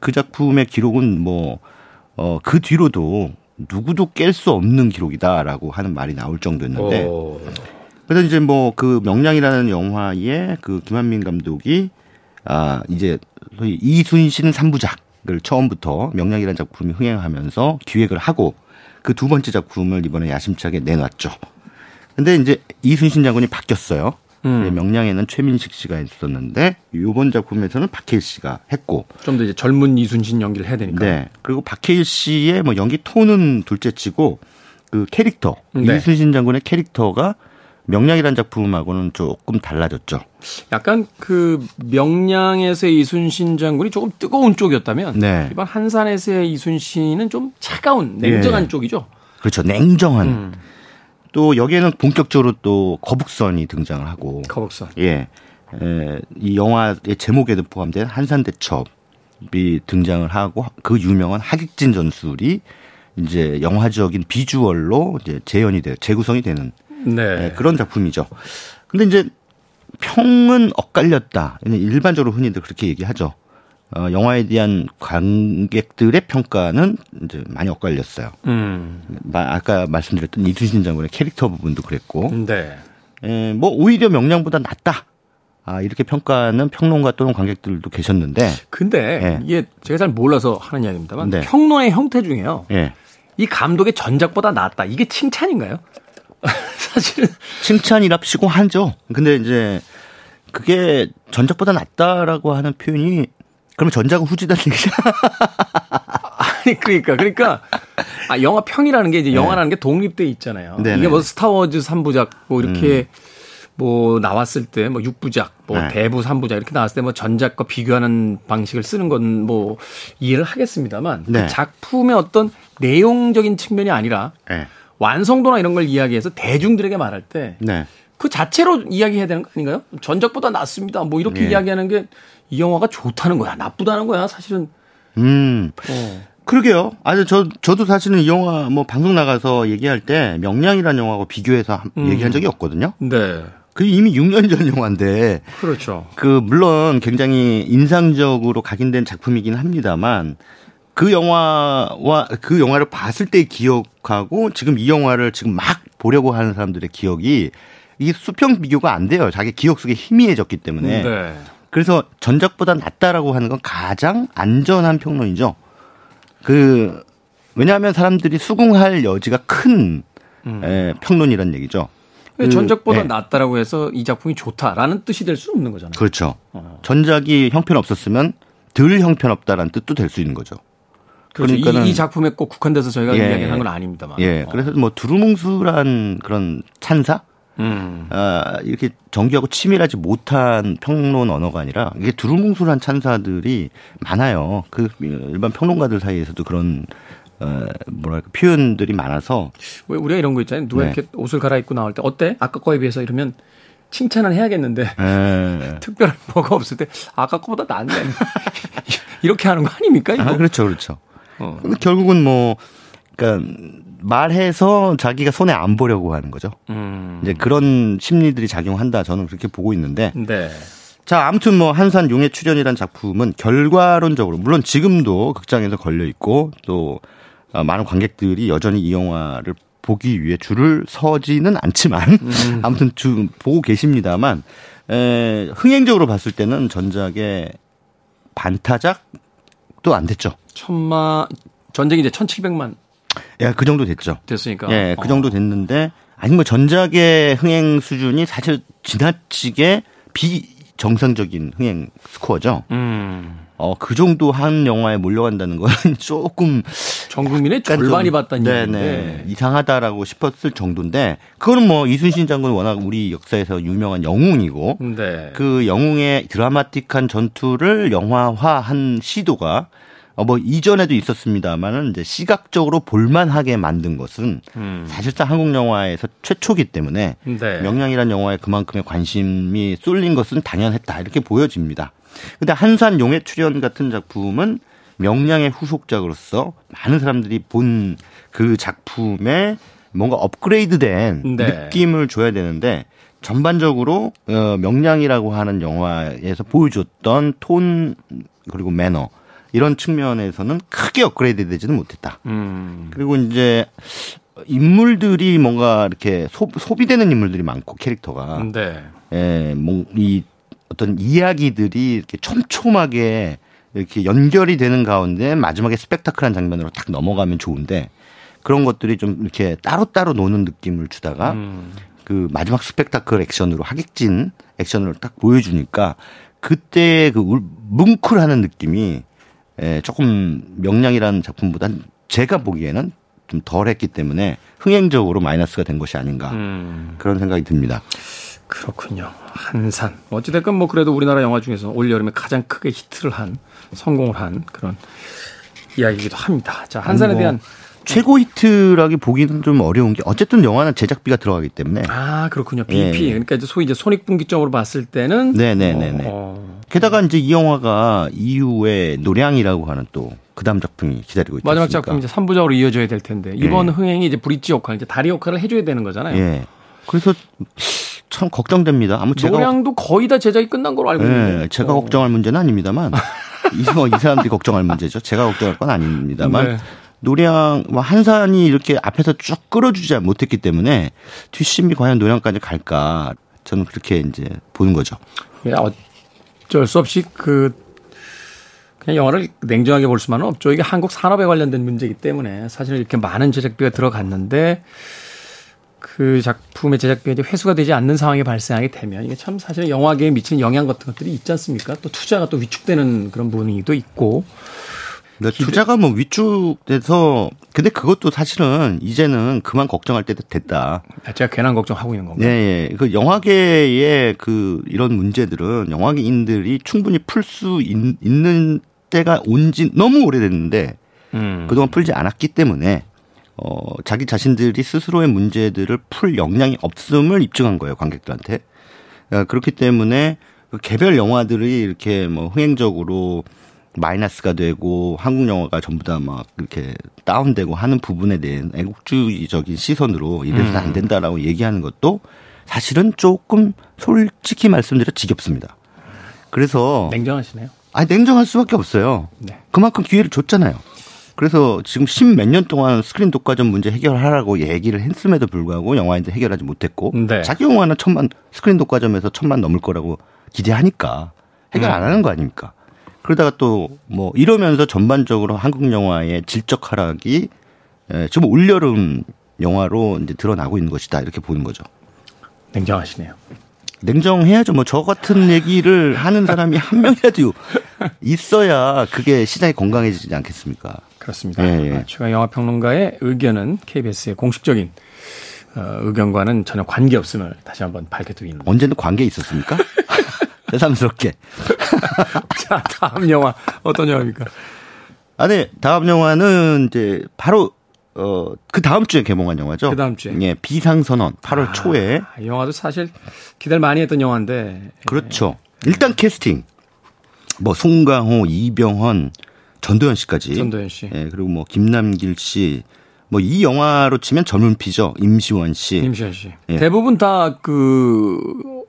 Speaker 4: 그 작품의 기록은 뭐어그 뒤로도 누구도 깰 수 없는 기록이다라고 하는 말이 나올 정도였는데 오. 그래서 이제 뭐 그 명량이라는 영화에 그 김한민 감독이 아 이제 소위 이순신 3부작 을 처음부터 명량이라는 작품이 흥행하면서 기획을 하고 그 두 번째 작품을 이번에 야심차게 내놨죠. 근데 이제 이순신 장군이 바뀌었어요. 음. 명량에는 최민식 씨가 있었는데 이번 작품에서는 박해일 씨가 했고
Speaker 1: 좀 더 이제 젊은 이순신 연기를 해야 되니까.
Speaker 4: 네. 그리고 박해일 씨의 뭐 연기 톤은 둘째치고 그 캐릭터 네. 이순신 장군의 캐릭터가 명량이라는 작품하고는 조금 달라졌죠.
Speaker 1: 약간 그 명량에서의 이순신 장군이 조금 뜨거운 쪽이었다면 네. 이번 한산에서의 이순신은 좀 차가운 냉정한 네. 쪽이죠.
Speaker 4: 그렇죠. 냉정한. 음. 또 여기에는 본격적으로 또 거북선이 등장을 하고
Speaker 1: 거북선.
Speaker 4: 예. 에, 이 영화의 제목에도 포함된 한산대첩이 등장을 하고 그 유명한 하객진 전술이 이제 영화적인 비주얼로 이제 재현이 돼 재구성이 되는 네. 예, 그런 작품이죠. 근데 이제 평은 엇갈렸다. 일반적으로 흔히들 그렇게 얘기하죠. 어, 영화에 대한 관객들의 평가는 이제 많이 엇갈렸어요. 음. 아까 말씀드렸던 이순신 장군의 캐릭터 부분도 그랬고. 네. 에, 예, 뭐 오히려 명량보다 낫다. 아, 이렇게 평가하는 평론가 또는 관객들도 계셨는데.
Speaker 1: 근데 예. 이게 제가 잘 몰라서 하는 이야기입니다만 네. 평론의 형태 중에요. 예. 이 감독의 전작보다 낫다. 이게 칭찬인가요? 사실은
Speaker 4: 칭찬이랍시고 하죠. 근데 이제 그게 전작보다 낫다라고 하는 표현이 그러면 전작은 후지다 얘기죠.
Speaker 1: 아니 그러니까 그러니까 아 영화 평이라는 게 이제 네. 영화라는 게 독립돼 있잖아요. 네네. 이게 뭐 스타워즈 3부작 뭐 이렇게 음. 뭐 나왔을 때 뭐 6부작, 뭐 네. 대부 3부작 이렇게 나왔을 때 뭐 전작과 비교하는 방식을 쓰는 건 뭐 이해를 하겠습니다만 그 네. 그 작품의 어떤 내용적인 측면이 아니라 네. 완성도나 이런 걸 이야기해서 대중들에게 말할 때 네. 그 자체로 이야기해야 되는 거 아닌가요? 전작보다 낫습니다. 뭐 이렇게 네. 이야기하는 게 이 영화가 좋다는 거야, 나쁘다는 거야, 사실은. 음.
Speaker 4: 어. 그러게요. 아니 저 저도 사실은 이 영화 뭐 방송 나가서 얘기할 때 명량이라는 영화하고 비교해서 음. 얘기한 적이 없거든요. 네. 그 이미 6년 전 영화인데.
Speaker 1: 그렇죠.
Speaker 4: 그 물론 굉장히 인상적으로 각인된 작품이긴 합니다만 그 영화와 그 영화를 봤을 때 기억하고 지금 이 영화를 지금 막 보려고 하는 사람들의 기억이 이게 수평 비교가 안 돼요. 자기 기억 속에 희미해졌기 때문에. 네. 그래서 전작보다 낫다라고 하는 건 가장 안전한 평론이죠. 그 왜냐하면 사람들이 수긍할 여지가 큰 음. 에, 평론이란 얘기죠.
Speaker 1: 그, 전작보다 네. 낫다라고 해서 이 작품이 좋다라는 뜻이 될수 없는 거잖아요.
Speaker 4: 그렇죠. 어. 전작이 형편없었으면 덜 형편없다라는 뜻도 될 수 있는 거죠.
Speaker 1: 그렇죠. 그러니까는 이, 이, 작품에 꼭 국한돼서 저희가 예, 이야기한 건 아닙니다만.
Speaker 4: 예. 어. 그래서 뭐 두루뭉술한 그런 찬사? 음. 아, 이렇게 정교하고 치밀하지 못한 평론 언어가 아니라 이게 두루뭉술한 찬사들이 많아요. 그 일반 평론가들 사이에서도 그런 어, 뭐랄까 표현들이 많아서
Speaker 1: 왜 우리가 이런 거 있잖아요. 누가 네. 이렇게 옷을 갈아입고 나올 때 어때? 아까 거에 비해서 이러면 칭찬을 해야겠는데 네. 특별한 뭐가 없을 때 아까 거보다 낫네. 이렇게 하는 거 아닙니까? 이거?
Speaker 4: 아, 그렇죠, 그렇죠. 어. 근데 결국은 뭐, 그니까 말해서 자기가 손에 안 보려고 하는 거죠. 음. 이제 그런 심리들이 작용한다. 저는 그렇게 보고 있는데. 네. 자, 아무튼 뭐 한산 용의 출연이란 작품은 결과론적으로 물론 지금도 극장에서 걸려 있고 또 어, 많은 관객들이 여전히 이 영화를 보기 위해 줄을 서지는 않지만 음. 아무튼 주, 보고 계십니다만 에, 흥행적으로 봤을 때는 전작의 반타작 도 안 됐죠.
Speaker 1: 천마 전쟁이 이제 1,700만.
Speaker 4: 예, 그 정도 됐죠.
Speaker 1: 됐으니까.
Speaker 4: 예, 그 정도 어. 됐는데 아니 뭐 전작의 흥행 수준이 사실 지나치게 비정상적인 흥행 스코어죠. 음. 어, 그 정도 한 영화에 몰려간다는 건 조금
Speaker 1: 전 국민의 절반이 봤다는
Speaker 4: 얘기인데 이상하다라고 싶었을 정도인데 그거는 뭐 이순신 장군 워낙 우리 역사에서 유명한 영웅이고 네. 그 영웅의 드라마틱한 전투를 영화화한 시도가 어, 뭐 이전에도 있었습니다만은 이제 시각적으로 볼만하게 만든 것은 음. 사실상 한국 영화에서 최초기 때문에 네. 명량이란 영화에 그만큼의 관심이 쏠린 것은 당연했다 이렇게 보여집니다. 근데 한산 용의 출연 같은 작품은 명량의 후속작으로서 많은 사람들이 본 그 작품에 뭔가 업그레이드된 네. 느낌을 줘야 되는데 전반적으로 어 명량이라고 하는 영화에서 보여줬던 톤 그리고 매너 이런 측면에서는 크게 업그레이드 되지는 못했다. 음. 그리고 이제 인물들이 뭔가 이렇게 소, 소비되는 인물들이 많고 캐릭터가 네. 예, 뭐이 어떤 이야기들이 이렇게 촘촘하게 이렇게 연결이 되는 가운데 마지막에 스펙타클한 장면으로 딱 넘어가면 좋은데 그런 것들이 좀 이렇게 따로따로 노는 느낌을 주다가 음. 그 마지막 스펙타클 액션으로 하객진 액션을 딱 보여주니까 그때 그 뭉클하는 느낌이 에, 조금 명량이라는 작품보단 제가 보기에는 좀 덜했기 때문에 흥행적으로 마이너스가 된 것이 아닌가 음. 그런 생각이 듭니다.
Speaker 1: 그렇군요. 한산. 어찌됐건 뭐 그래도 우리나라 영화 중에서 올 여름에 가장 크게 히트를 한 성공을 한 그런 이야기이기도 합니다. 자 한산에 뭐 대한
Speaker 4: 최고 히트라기 보기는 좀 어려운 게 어쨌든 영화는 제작비가 들어가기 때문에
Speaker 1: 아 그렇군요 BP 예. 그러니까 이제 소위 이제 손익분기점으로 봤을 때는
Speaker 4: 네네네네 어, 어. 게다가 이제 이 영화가 이후에 노량이라고 하는 또 그다음 작품이 기다리고 있다
Speaker 1: 마지막 작품 이제 3부작으로 이어져야 될 텐데 이번 예. 흥행이 이제 브릿지 역할 이제 다리 역할을 해줘야 되는 거잖아요. 예.
Speaker 4: 그래서 참 걱정됩니다. 아무
Speaker 1: 제가 노량도 거의 다 제작이 끝난 걸로 알고 있는데
Speaker 4: 예. 제가 어. 걱정할 문제는 아닙니다만 이, 뭐, 이 사람들이 걱정할 문제죠. 제가 걱정할 건 아닙니다만 네. 노량 뭐 한산이 이렇게 앞에서 쭉 끌어주지 못했기 때문에 뒷심이 과연 노량까지 갈까 저는 그렇게 이제 보는 거죠.
Speaker 1: 예, 어쩔 수 없이 그 그냥 영화를 냉정하게 볼 수만은 없죠. 이게 한국 산업에 관련된 문제이기 때문에 사실 이렇게 많은 제작비가 들어갔는데 그 작품의 제작비가 이제 회수가 되지 않는 상황이 발생하게 되면 이게 참 사실 영화계에 미치는 영향 같은 것들이 있지 않습니까? 또 투자가 또 위축되는 그런 분위기도 있고
Speaker 4: 그 투자가 뭐 위축돼서 근데 그것도 사실은 이제는 그만 걱정할 때도 됐다.
Speaker 1: 아, 제가 괜한 걱정하고 있는 건가요?
Speaker 4: 네, 예. 그 영화계의 그 이런 문제들은 영화계인들이 충분히 풀 수 있는 때가 온 지 너무 오래됐는데 음. 그동안 풀지 않았기 때문에 어 자기 자신들이 스스로의 문제들을 풀 역량이 없음을 입증한 거예요 관객들한테. 어, 그렇기 때문에 그 개별 영화들이 이렇게 뭐 흥행적으로 마이너스가 되고 한국 영화가 전부 다 막 이렇게 다운되고 하는 부분에 대한 애국주의적인 시선으로 이래서는 안 음. 된다라고 얘기하는 것도 사실은 조금 솔직히 말씀드려 지겹습니다. 그래서
Speaker 1: 냉정하시네요.
Speaker 4: 아니 냉정할 수밖에 없어요. 네. 그만큼 기회를 줬잖아요. 그래서 지금 십몇 년 동안 스크린 독과점 문제 해결하라고 얘기를 했음에도 불구하고 영화인들 해결하지 못했고 네. 자기 영화는 천만 스크린 독과점에서 천만 넘을 거라고 기대하니까 해결 안 하는 거 아닙니까? 그러다가 또 뭐 이러면서 전반적으로 한국 영화의 질적 하락이 지금 올여름 영화로 이제 드러나고 있는 것이다 이렇게 보는 거죠.
Speaker 1: 냉정하시네요.
Speaker 4: 냉정해야죠. 뭐 저 같은 얘기를 하는 사람이 한 명이라도 있어야 그게 시장이 건강해지지 않겠습니까?
Speaker 1: 그렇습니다. 예, 예. 최강 영화 평론가의 의견은 KBS의 공식적인 어, 의견과는 전혀 관계 없음을 다시 한번 밝혀드립니다.
Speaker 4: 언제는 관계 있었습니까? 새삼스럽게.
Speaker 1: 자, 다음 영화 어떤 영화입니까?
Speaker 4: 아, 네. 다음 영화는 이제 바로 어, 그 다음 주에 개봉한 영화죠.
Speaker 1: 그 다음 주에.
Speaker 4: 예, 비상선언 8월 아, 초에.
Speaker 1: 이 영화도 사실 기대를 많이 했던 영화인데.
Speaker 4: 그렇죠. 예. 일단 캐스팅. 뭐 송강호, 이병헌, 전도연 씨까지.
Speaker 1: 전도연 씨.
Speaker 4: 예, 그리고 뭐 김남길 씨. 뭐 이 영화로 치면 젊은 피죠. 임시원 씨.
Speaker 1: 임시원 씨. 예. 대부분 다 그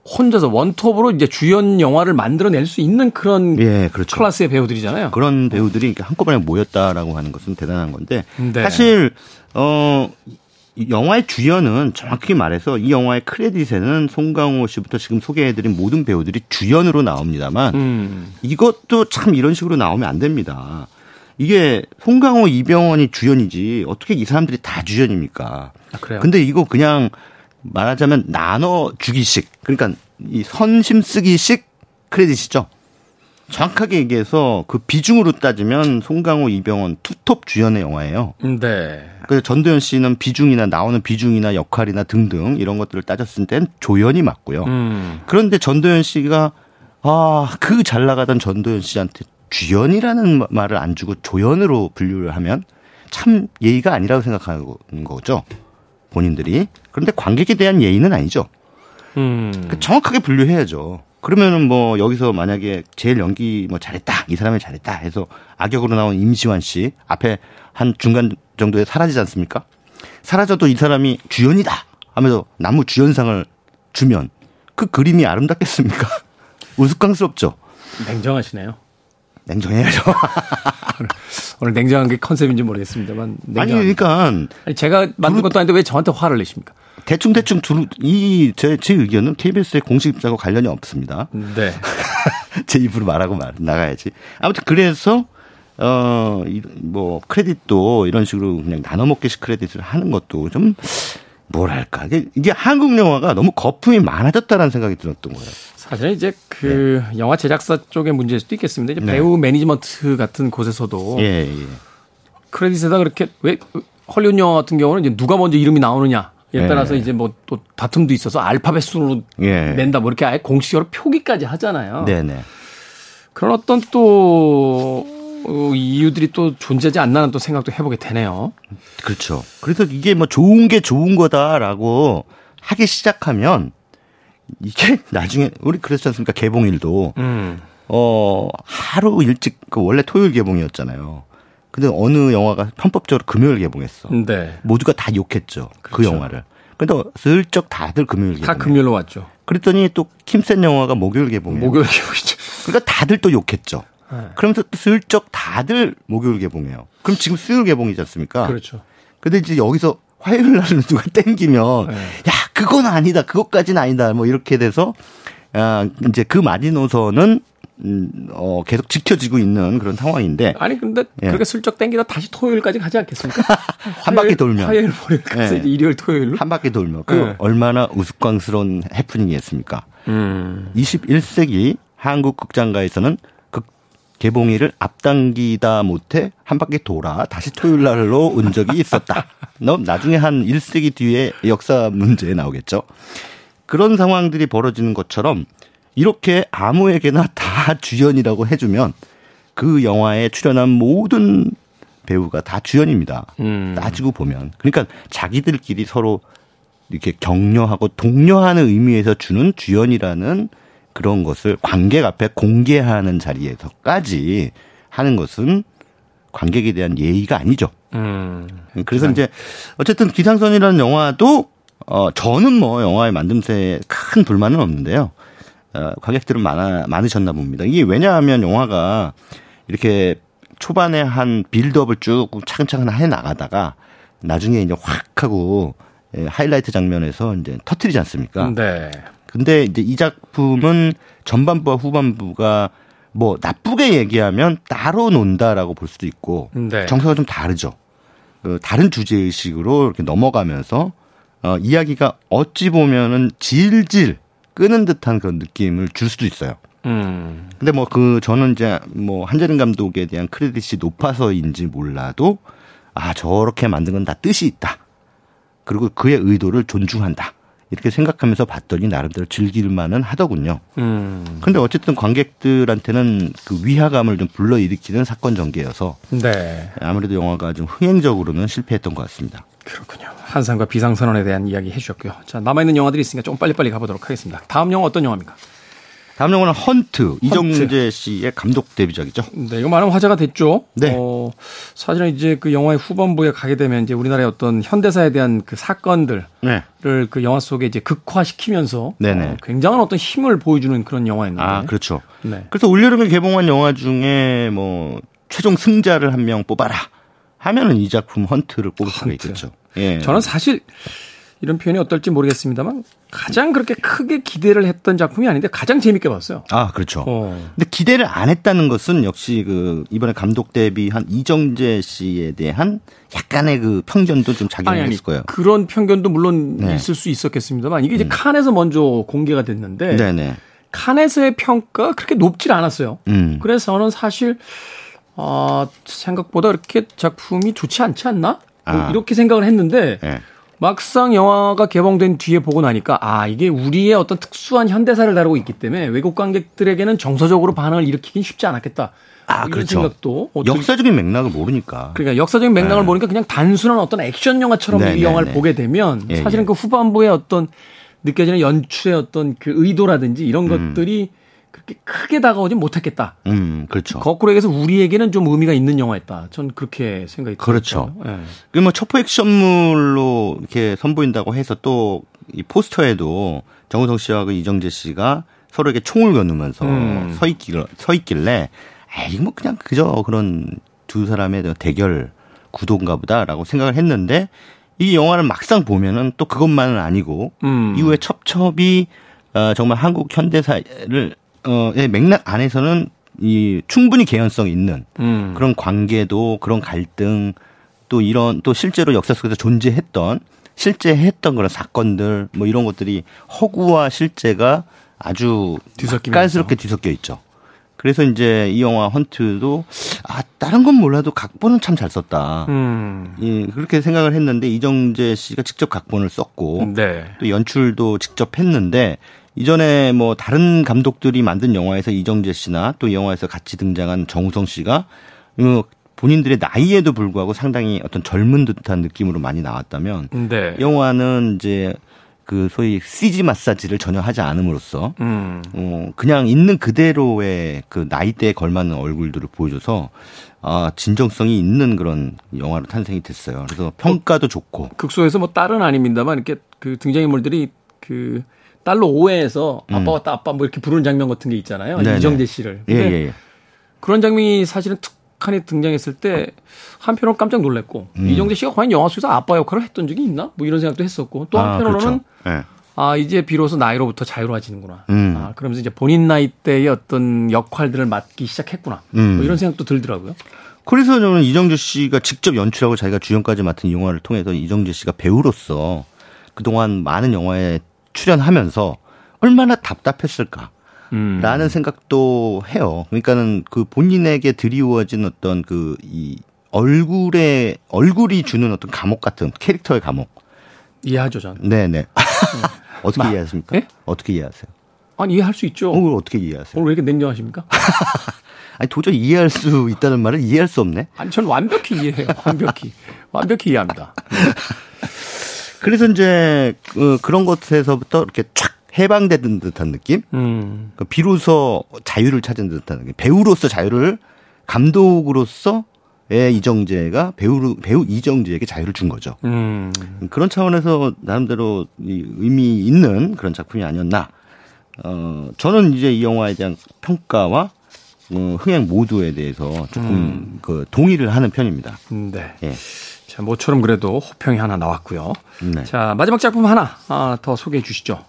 Speaker 1: 혼자서 원톱으로 이제 주연 영화를 만들어낼 수 있는 그런 예, 그렇죠. 클래스의 배우들이잖아요.
Speaker 4: 그런 배우들이 한꺼번에 모였다라고 하는 것은 대단한 건데 네. 사실 어 영화의 주연은 정확히 말해서 이 영화의 크레딧에는 송강호 씨부터 지금 소개해드린 모든 배우들이 주연으로 나옵니다만 음. 이것도 참 이런 식으로 나오면 안 됩니다. 이게 송강호, 이병헌이 주연이지 어떻게 이 사람들이 다 주연입니까? 아, 그래요? 근데 이거 그냥 말하자면 나눠 주기식 그러니까 이 선심 쓰기식 크레딧이죠. 정확하게 얘기해서 그 비중으로 따지면 송강호, 이병헌 투톱 주연의 영화예요.
Speaker 1: 네.
Speaker 4: 그래서 전도연 씨는 비중이나 나오는 비중이나 역할이나 등등 이런 것들을 따졌을 땐 조연이 맞고요. 음. 그런데 전도연 씨가 아, 그 잘 나가던 전도연 씨한테 주연이라는 말을 안 주고 조연으로 분류를 하면 참 예의가 아니라고 생각하는 거죠. 본인들이. 그런데 관객에 대한 예의는 아니죠. 음. 그 정확하게 분류해야죠. 그러면은 뭐 여기서 만약에 제일 연기 뭐 잘했다 이 사람이 잘했다 해서 악역으로 나온 임시완 씨 앞에 한 중간 정도에 사라지지 않습니까? 사라져도 이 사람이 주연이다 하면서 나무 주연상을 주면 그 그림이 아름답겠습니까? 우스꽝스럽죠.
Speaker 1: 냉정하시네요.
Speaker 4: 냉정해야죠.
Speaker 1: 오늘 냉정한 게 컨셉인지 모르겠습니다만.
Speaker 4: 냉정한. 아니, 그러니까.
Speaker 1: 아니, 제가 만든 것도 아닌데 왜 저한테 화를 내십니까?
Speaker 4: 대충 대충 두루, 이, 제, 제 의견은 KBS의 공식 입장과 관련이 없습니다.
Speaker 1: 네.
Speaker 4: 제 입으로 말하고 말, 나가야지. 아무튼 그래서, 어, 이, 뭐, 크레딧도 이런 식으로 그냥 나눠 먹기식 크레딧을 하는 것도 좀 뭐랄까 이게 한국 영화가 너무 거품이 많아졌다라는 생각이 들었던 거예요.
Speaker 1: 사실 이제 그 네. 영화 제작사 쪽의 문제일 수도 있겠습니다. 이제 네. 배우 매니지먼트 같은 곳에서도 예, 예. 크레딧에다 그렇게 왜 헐리우드 영화 같은 경우는 이제 누가 먼저 이름이 나오느냐 에 따라서 예. 이제 뭐 또 다툼도 있어서 알파벳 순으로 예. 낸다 뭐 이렇게 아예 공식적으로 표기까지 하잖아요. 네네. 그런 어떤 또 어, 이유들이 또 존재하지 않나는 또 생각도 해보게 되네요.
Speaker 4: 그렇죠. 그래서 이게 뭐 좋은 게 좋은 거다라고 하기 시작하면 이게 나중에 우리 그랬지 않습니까 개봉일도 음. 어 하루 일찍 그 원래 토요일 개봉이었잖아요. 근데 어느 영화가 편법적으로 금요일 개봉했어. 네. 모두가 다 욕했죠. 그 그렇죠. 그 영화를. 근데 슬쩍 다들 금요일 개봉.
Speaker 1: 다 금요일로 왔죠.
Speaker 4: 그랬더니 또 킴센 영화가 목요일 개봉해
Speaker 1: 목요일 개봉이죠.
Speaker 4: 그러니까 다들 또 욕했죠. 네. 그러면서 또 슬쩍 다들 목요일 개봉해요. 그럼 지금 수요일 개봉이지 않습니까?
Speaker 1: 그렇죠.
Speaker 4: 근데 이제 여기서 화요일 날은 누가 땡기면 네. 야 그건 아니다 그것까지는 아니다 뭐 이렇게 돼서 아 이제 그 마지노선은 음, 어, 계속 지켜지고 있는 그런 상황인데.
Speaker 1: 아니, 근데 예. 그렇게 슬쩍 땡기다 다시 토요일까지 가지 않겠습니까?
Speaker 4: 한 바퀴 돌면.
Speaker 1: 화요일, 월요일까지 예. 일요일, 토요일로.
Speaker 4: 한 바퀴 돌면. 그 예. 얼마나 우스꽝스러운 해프닝이었습니까? 음. 21세기 한국 극장가에서는 극 개봉일을 앞당기다 못해 한 바퀴 돌아 다시 토요일 날로 온 적이 있었다. 너 나중에 한 1세기 뒤에 역사 문제에 나오겠죠. 그런 상황들이 벌어지는 것처럼 이렇게 아무에게나 다 주연이라고 해주면 그 영화에 출연한 모든 배우가 다 주연입니다. 음. 따지고 보면. 그러니까 자기들끼리 서로 이렇게 격려하고 독려하는 의미에서 주는 주연이라는 그런 것을 관객 앞에 공개하는 자리에서까지 하는 것은 관객에 대한 예의가 아니죠. 음. 그래서 이제 어쨌든 기상선이라는 영화도 어 저는 뭐 영화의 만듦새에 큰 불만은 없는데요. 어, 관객들은 많아, 많으셨나 봅니다. 이게 왜냐하면 영화가 이렇게 초반에 한 빌드업을 쭉 차근차근 해 나가다가 나중에 이제 확 하고 예, 하이라이트 장면에서 이제 터트리지 않습니까? 네. 근데 이제 이 작품은 전반부와 후반부가 뭐 나쁘게 얘기하면 따로 논다라고 볼 수도 있고 네. 정서가 좀 다르죠. 그 다른 주제 의식으로 이렇게 넘어가면서 어 이야기가 어찌 보면은 질질 끄는 듯한 그런 느낌을 줄 수도 있어요. 음. 근데 뭐 그 저는 이제 뭐 한재림 감독에 대한 크레딧이 높아서인지 몰라도 아 저렇게 만든 건 다 뜻이 있다. 그리고 그의 의도를 존중한다. 이렇게 생각하면서 봤더니 나름대로 즐길만은 하더군요. 음. 근데 어쨌든 관객들한테는 그 위화감을 좀 불러일으키는 사건 전개여서 네. 아무래도 영화가 좀 흥행적으로는 실패했던 것 같습니다.
Speaker 1: 그렇군요. 한상과 비상선언에 대한 이야기 해주셨고요. 자, 남아있는 영화들이 있으니까 좀 빨리빨리 가보도록 하겠습니다. 다음 영화 어떤 영화입니까?
Speaker 4: 다음 영화는 헌트, 헌트. 이정재 씨의 감독 데뷔작이죠.
Speaker 1: 네, 이거 많은 화제가 됐죠. 네. 어, 사실은 이제 그 영화의 후반부에 가게 되면 이제 우리나라의 어떤 현대사에 대한 그 사건들을 네. 그 영화 속에 이제 극화시키면서 네네. 어, 굉장한 어떤 힘을 보여주는 그런 영화였는데.
Speaker 4: 아, 그렇죠. 네. 그래서 올여름에 개봉한 영화 중에 뭐 최종 승자를 한 명 뽑아라. 하면은 이 작품 헌트를 뽑을 수가 있겠죠.
Speaker 1: 예. 저는 사실 이런 표현이 어떨지 모르겠습니다만 가장 그렇게 크게 기대를 했던 작품이 아닌데 가장 재밌게 봤어요.
Speaker 4: 아, 그렇죠. 어. 근데 기대를 안 했다는 것은 역시 그 이번에 감독 데뷔한 이정재 씨에 대한 약간의 그 편견도 좀 작용했을 거예요.
Speaker 1: 그런 편견도 물론 네. 있을 수 있었겠습니다만 이게 이제 음. 칸에서 먼저 공개가 됐는데 네네. 칸에서의 평가 그렇게 높질 않았어요. 음. 그래서 저는 사실 어, 생각보다 이렇게 작품이 좋지 않지 않나? 뭐 아. 이렇게 생각을 했는데 네. 막상 영화가 개봉된 뒤에 보고 나니까 아 이게 우리의 어떤 특수한 현대사를 다루고 있기 때문에 외국 관객들에게는 정서적으로 반응을 일으키긴 쉽지 않았겠다. 아, 그렇죠. 생각도
Speaker 4: 역사적인 맥락을 모르니까.
Speaker 1: 그러니까 역사적인 맥락을 네. 모르니까 그냥 단순한 어떤 액션 영화처럼 네, 이 네, 영화를 네, 보게 되면 예, 사실은 예. 그 후반부의 어떤 느껴지는 연출의 어떤 그 의도라든지 이런 음. 것들이 그렇게 크게 다가오진 못했겠다. 음, 그렇죠. 거꾸로 얘기해서 우리에게는 좀 의미가 있는 영화였다. 전 그렇게 생각이
Speaker 4: 그렇죠. 네. 그뭐 첩보 액션물로 이렇게 선보인다고 해서 또 이 포스터에도 정우성 씨와 그 이정재 씨가 서로에게 총을 겨누면서 음. 서 있길 서 있길래 아, 이거 뭐 그냥 그저 그런 두 사람의 대결 구도인가 보다라고 생각을 했는데 이 영화를 막상 보면은 또 그것만은 아니고 음. 이후에 첩첩이 어, 정말 한국 현대사를 어 의 맥락 안에서는 이 충분히 개연성 있는 음. 그런 관계도 그런 갈등 또 이런 또 실제로 역사 속에서 존재했던 실제 했던 그런 사건들 뭐 이런 것들이 허구와 실제가 아주 깔스럽게 뒤섞여 있죠. 그래서 이제 이 영화 헌트도 아 다른 건 몰라도 각본은 참 잘 썼다. 음. 예, 그렇게 생각을 했는데 이정재 씨가 직접 각본을 썼고 네. 또 연출도 직접 했는데 이전에 뭐 다른 감독들이 만든 영화에서 이정재 씨나 또 영화에서 같이 등장한 정우성 씨가 본인들의 나이에도 불구하고 상당히 어떤 젊은 듯한 느낌으로 많이 나왔다면 네. 영화는 이제 그 소위 CG 마사지를 전혀 하지 않음으로써 음. 어 그냥 있는 그대로의 그 나이대에 걸맞는 얼굴들을 보여줘서 아 진정성이 있는 그런 영화로 탄생이 됐어요. 그래서 평가도 어, 좋고
Speaker 1: 극소에서 뭐 딸은 아닙니다만 이렇게 그 등장인물들이 그 딸로 오해해서 음. 아빠 왔다 아빠 뭐 이렇게 부르는 장면 같은 게 있잖아요. 네네. 이정재 씨를. 예, 예, 예. 그런 장면이 사실은 툭하니 등장했을 때 한편으로 깜짝 놀랐고 음. 이정재 씨가 과연 영화 속에서 아빠 역할을 했던 적이 있나? 뭐 이런 생각도 했었고 또 아, 한편으로는 아, 그렇죠. 네. 아 이제 비로소 나이로부터 자유로워지는구나. 음. 아 그러면서 이제 본인 나이 때의 어떤 역할들을 맡기 시작했구나. 음. 뭐 이런 생각도 들더라고요.
Speaker 4: 그래서 저는 이정재 씨가 직접 연출하고 자기가 주연까지 맡은 영화를 통해서 이정재 씨가 배우로서 그동안 많은 영화에 출연하면서 얼마나 답답했을까. 라는 음. 생각도 해요. 그러니까는 그 본인에게 드리워진 어떤 그 이 얼굴에 얼굴이 주는 어떤 감옥 같은 캐릭터의 감옥.
Speaker 1: 이해하죠, 전.
Speaker 4: 네 네. 어떻게 마, 이해하십니까? 네? 어떻게 이해하세요?
Speaker 1: 아니 이해할 수 있죠.
Speaker 4: 어, 그걸 어떻게 이해하세요?
Speaker 1: 오늘 왜 이렇게 냉정하십니까?
Speaker 4: 아니 도저히 이해할 수 있다는 말을 이해할 수 없네.
Speaker 1: 아니 전 완벽히 이해해요. 완벽히 완벽히 이해합니다.
Speaker 4: 그래서 이제 어, 그런 것에서부터 이렇게 촥 해방되는 듯한 느낌? 음. 그 비로소 자유를 찾은 듯한 느낌. 배우로서 자유를 감독으로서 의 이정재가 배우 배우 이정재에게 자유를 준 거죠. 음. 그런 차원에서 나름대로 의미 있는 그런 작품이 아니었나. 어 저는 이제 이 영화에 대한 평가와 어, 흥행 모두에 대해서 조금 음. 그 동의를 하는 편입니다.
Speaker 1: 네. 예. 자, 모처럼 그래도 호평이 하나 나왔고요. 네. 자, 마지막 작품 하나 아, 더 소개해 주시죠.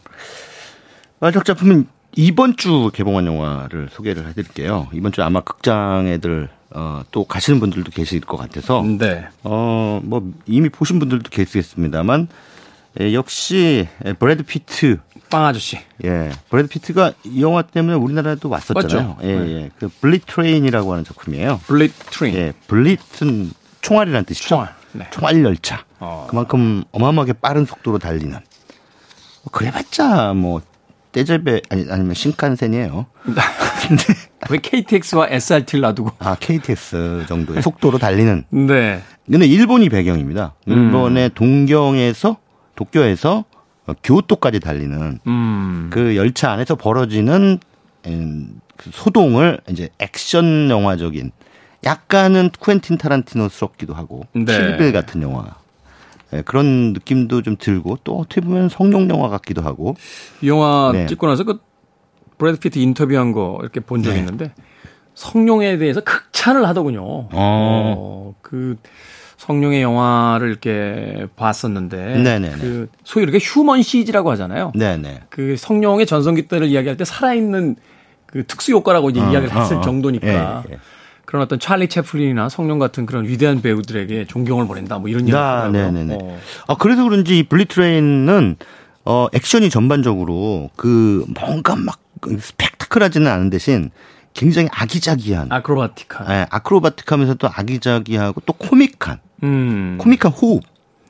Speaker 4: 마지막 작품은 이번 주 개봉한 영화를 소개를 해드릴게요. 이번 주 아마 극장에들 어, 또 가시는 분들도 계실 것 같아서 네. 어, 뭐 이미 보신 분들도 계시겠습니다만 예, 역시 브래드 피트
Speaker 1: 빵 아저씨.
Speaker 4: 예. 브래드 피트가 이 영화 때문에 우리나라에도 왔었잖아요. 맞죠? 예, 네. 예. 그 Bullet Train이라고 하는 작품이에요.
Speaker 1: Bullet Train.
Speaker 4: 예. Bullet은 총알이라는 뜻이죠. 총알. 네. 총알 열차. 어. 그만큼 어마어마하게 빠른 속도로 달리는. 뭐 그래봤자 뭐 떼제베 아니 아니면 신칸센이에요.
Speaker 1: 근데 왜 KTX와 SRT를 놔두고?
Speaker 4: 아 KTX 정도의 속도로 달리는. 네. 근데 일본이 배경입니다. 일본의 음. 동경에서 도쿄에서 교토까지 달리는 음. 그 열차 안에서 벌어지는 음, 그 소동을 이제 액션 영화적인 약간은 쿠엔틴 타란티노스럽기도 하고 네. Kill Bill 같은 영화 네, 그런 느낌도 좀 들고 또 어떻게 보면 성룡 영화 같기도 하고
Speaker 1: 이 영화 네. 찍고 나서 그 브래드 피트 인터뷰한 거 이렇게 본 적이 네. 있는데 성룡에 대해서 극찬을 하더군요. 어. 어, 그 성룡의 영화를 이렇게 봤었는데 네네네. 그 소위 이렇게 human CG라고 하잖아요. 네네. 그 성룡의 전성기 때를 이야기할 때 살아있는 그 특수 효과라고 이제 어, 이야기를 했을 어, 어. 정도니까 예, 예. 그런 어떤 찰리 채플린이나 성룡 같은 그런 위대한 배우들에게 존경을 보낸다 뭐 이런
Speaker 4: 아, 이야기가 네네네. 어. 아 그래서 그런지 블리트레인은 어 액션이 전반적으로 그 뭔가 막 스펙타클하지는 않은 대신 굉장히 아기자기한
Speaker 1: 아크로바틱한
Speaker 4: 네, 아크로바틱하면서 또 아기자기하고 또 코믹한 음. 코믹한 호흡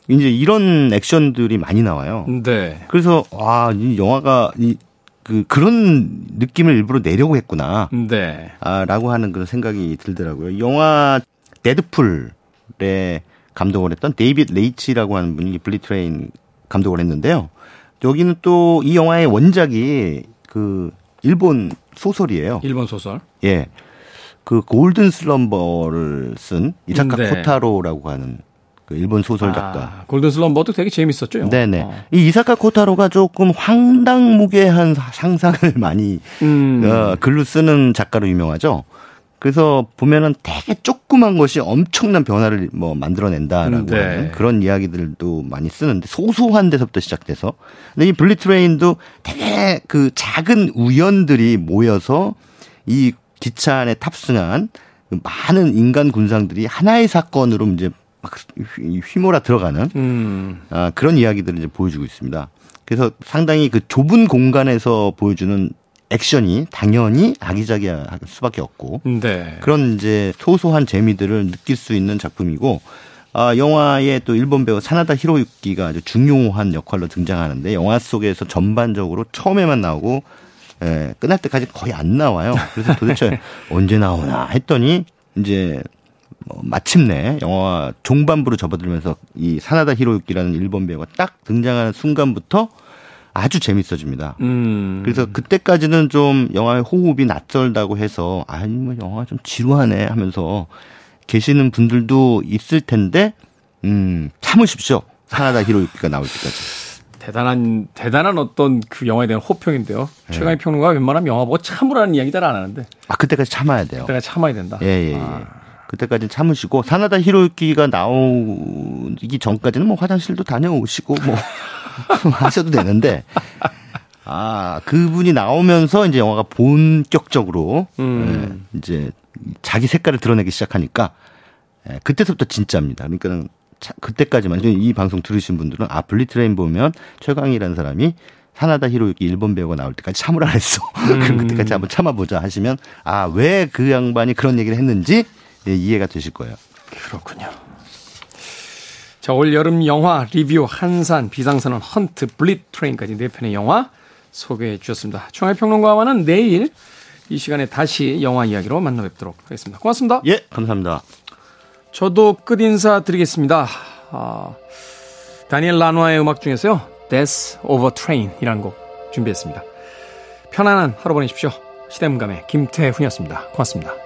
Speaker 4: 이제 이런 액션들이 많이 나와요. 네. 그래서 와 이 영화가 이 그 그런 느낌을 일부러 내려고 했구나. 네. 아라고 하는 그런 생각이 들더라고요. 영화 데드풀의 감독을 했던 데이빗 레이치라고 하는 분이 Bullet Train 감독을 했는데요. 여기는 또 이 영화의 원작이 그 일본 소설이에요.
Speaker 1: 일본 소설?
Speaker 4: 예. 그 Golden Slumber를 쓴 이사카 네. 코타로라고 하는 그 일본 소설 작가. 아,
Speaker 1: Golden Slumber도 되게 재밌었죠.
Speaker 4: 네네. 어. 이 이사카 코타로가 조금 황당무계한 상상을 많이 음. 어, 글로 쓰는 작가로 유명하죠. 그래서 보면은 되게 조그만 것이 엄청난 변화를 뭐 만들어낸다라고 네. 하는 그런 이야기들도 많이 쓰는데 소소한 데서부터 시작돼서 근데 이 블리 트레인도 되게 그 작은 우연들이 모여서 이 기차 안에 탑승한 그 많은 인간 군상들이 하나의 사건으로 이제 막 휘몰아 들어가는 음. 아, 그런 이야기들을 이제 보여주고 있습니다. 그래서 상당히 그 좁은 공간에서 보여주는 액션이 당연히 아기자기할 수밖에 없고 네. 그런 이제 소소한 재미들을 느낄 수 있는 작품이고 아, 영화에 또 일본 배우 사나다 히로유키가 아주 중요한 역할로 등장하는데 영화 속에서 전반적으로 처음에만 나오고 예, 끝날 때까지 거의 안 나와요. 그래서 도대체 언제 나오나 했더니 이제 뭐 마침내 영화 종반부로 접어들면서 이 사나다 히로유키라는 일본 배우가 딱 등장하는 순간부터 아주 재밌어집니다. 음. 그래서 그때까지는 좀 영화의 호흡이 낯설다고 해서 아니 뭐 영화 좀 지루하네 하면서 계시는 분들도 있을 텐데 음 참으십시오. 사나다 히로유키가 나올 때까지.
Speaker 1: 대단한 대단한 어떤 그 영화에 대한 호평인데요. 네. 최강의 평론가 웬만하면 영화 보고 참으라는 이야기 잘 안 하는데.
Speaker 4: 아 그때까지 참아야 돼요.
Speaker 1: 그때까지 참아야 된다.
Speaker 4: 예 예. 예. 아. 그때까지 참으시고 사나다 히로유키가 나오기 전까지는 뭐 화장실도 다녀오시고 뭐 하셔도 되는데 아 그분이 나오면서 이제 영화가 본격적으로 음. 예, 이제 자기 색깔을 드러내기 시작하니까 예, 그때부터 진짜입니다. 그러니까는 그때까지만 이 방송 들으신 분들은 아 Bullet Train 보면 최강이라는 사람이 하나다 히로유키 일본 배우가 나올 때까지 참으라 했어. 음. 그럼 그때까지 한번 참아보자 하시면 아 왜 그 양반이 그런 얘기를 했는지 예, 이해가 되실 거예요.
Speaker 1: 그렇군요. 자, 올 여름 영화 리뷰 한산 비상선언 헌트 블릿 트레인까지 네 편의 영화 소개해 주셨습니다. 중앙평론가와는 내일 이 시간에 다시 영화 이야기로 만나 뵙도록 하겠습니다. 고맙습니다.
Speaker 4: 예, 감사합니다.
Speaker 1: 저도 끝 인사 드리겠습니다. 아, 다니엘 라노아의 음악 중에서요. Death Over Train이라는 곡 준비했습니다. 편안한 하루 보내십시오. 시대문감의 김태훈이었습니다. 고맙습니다.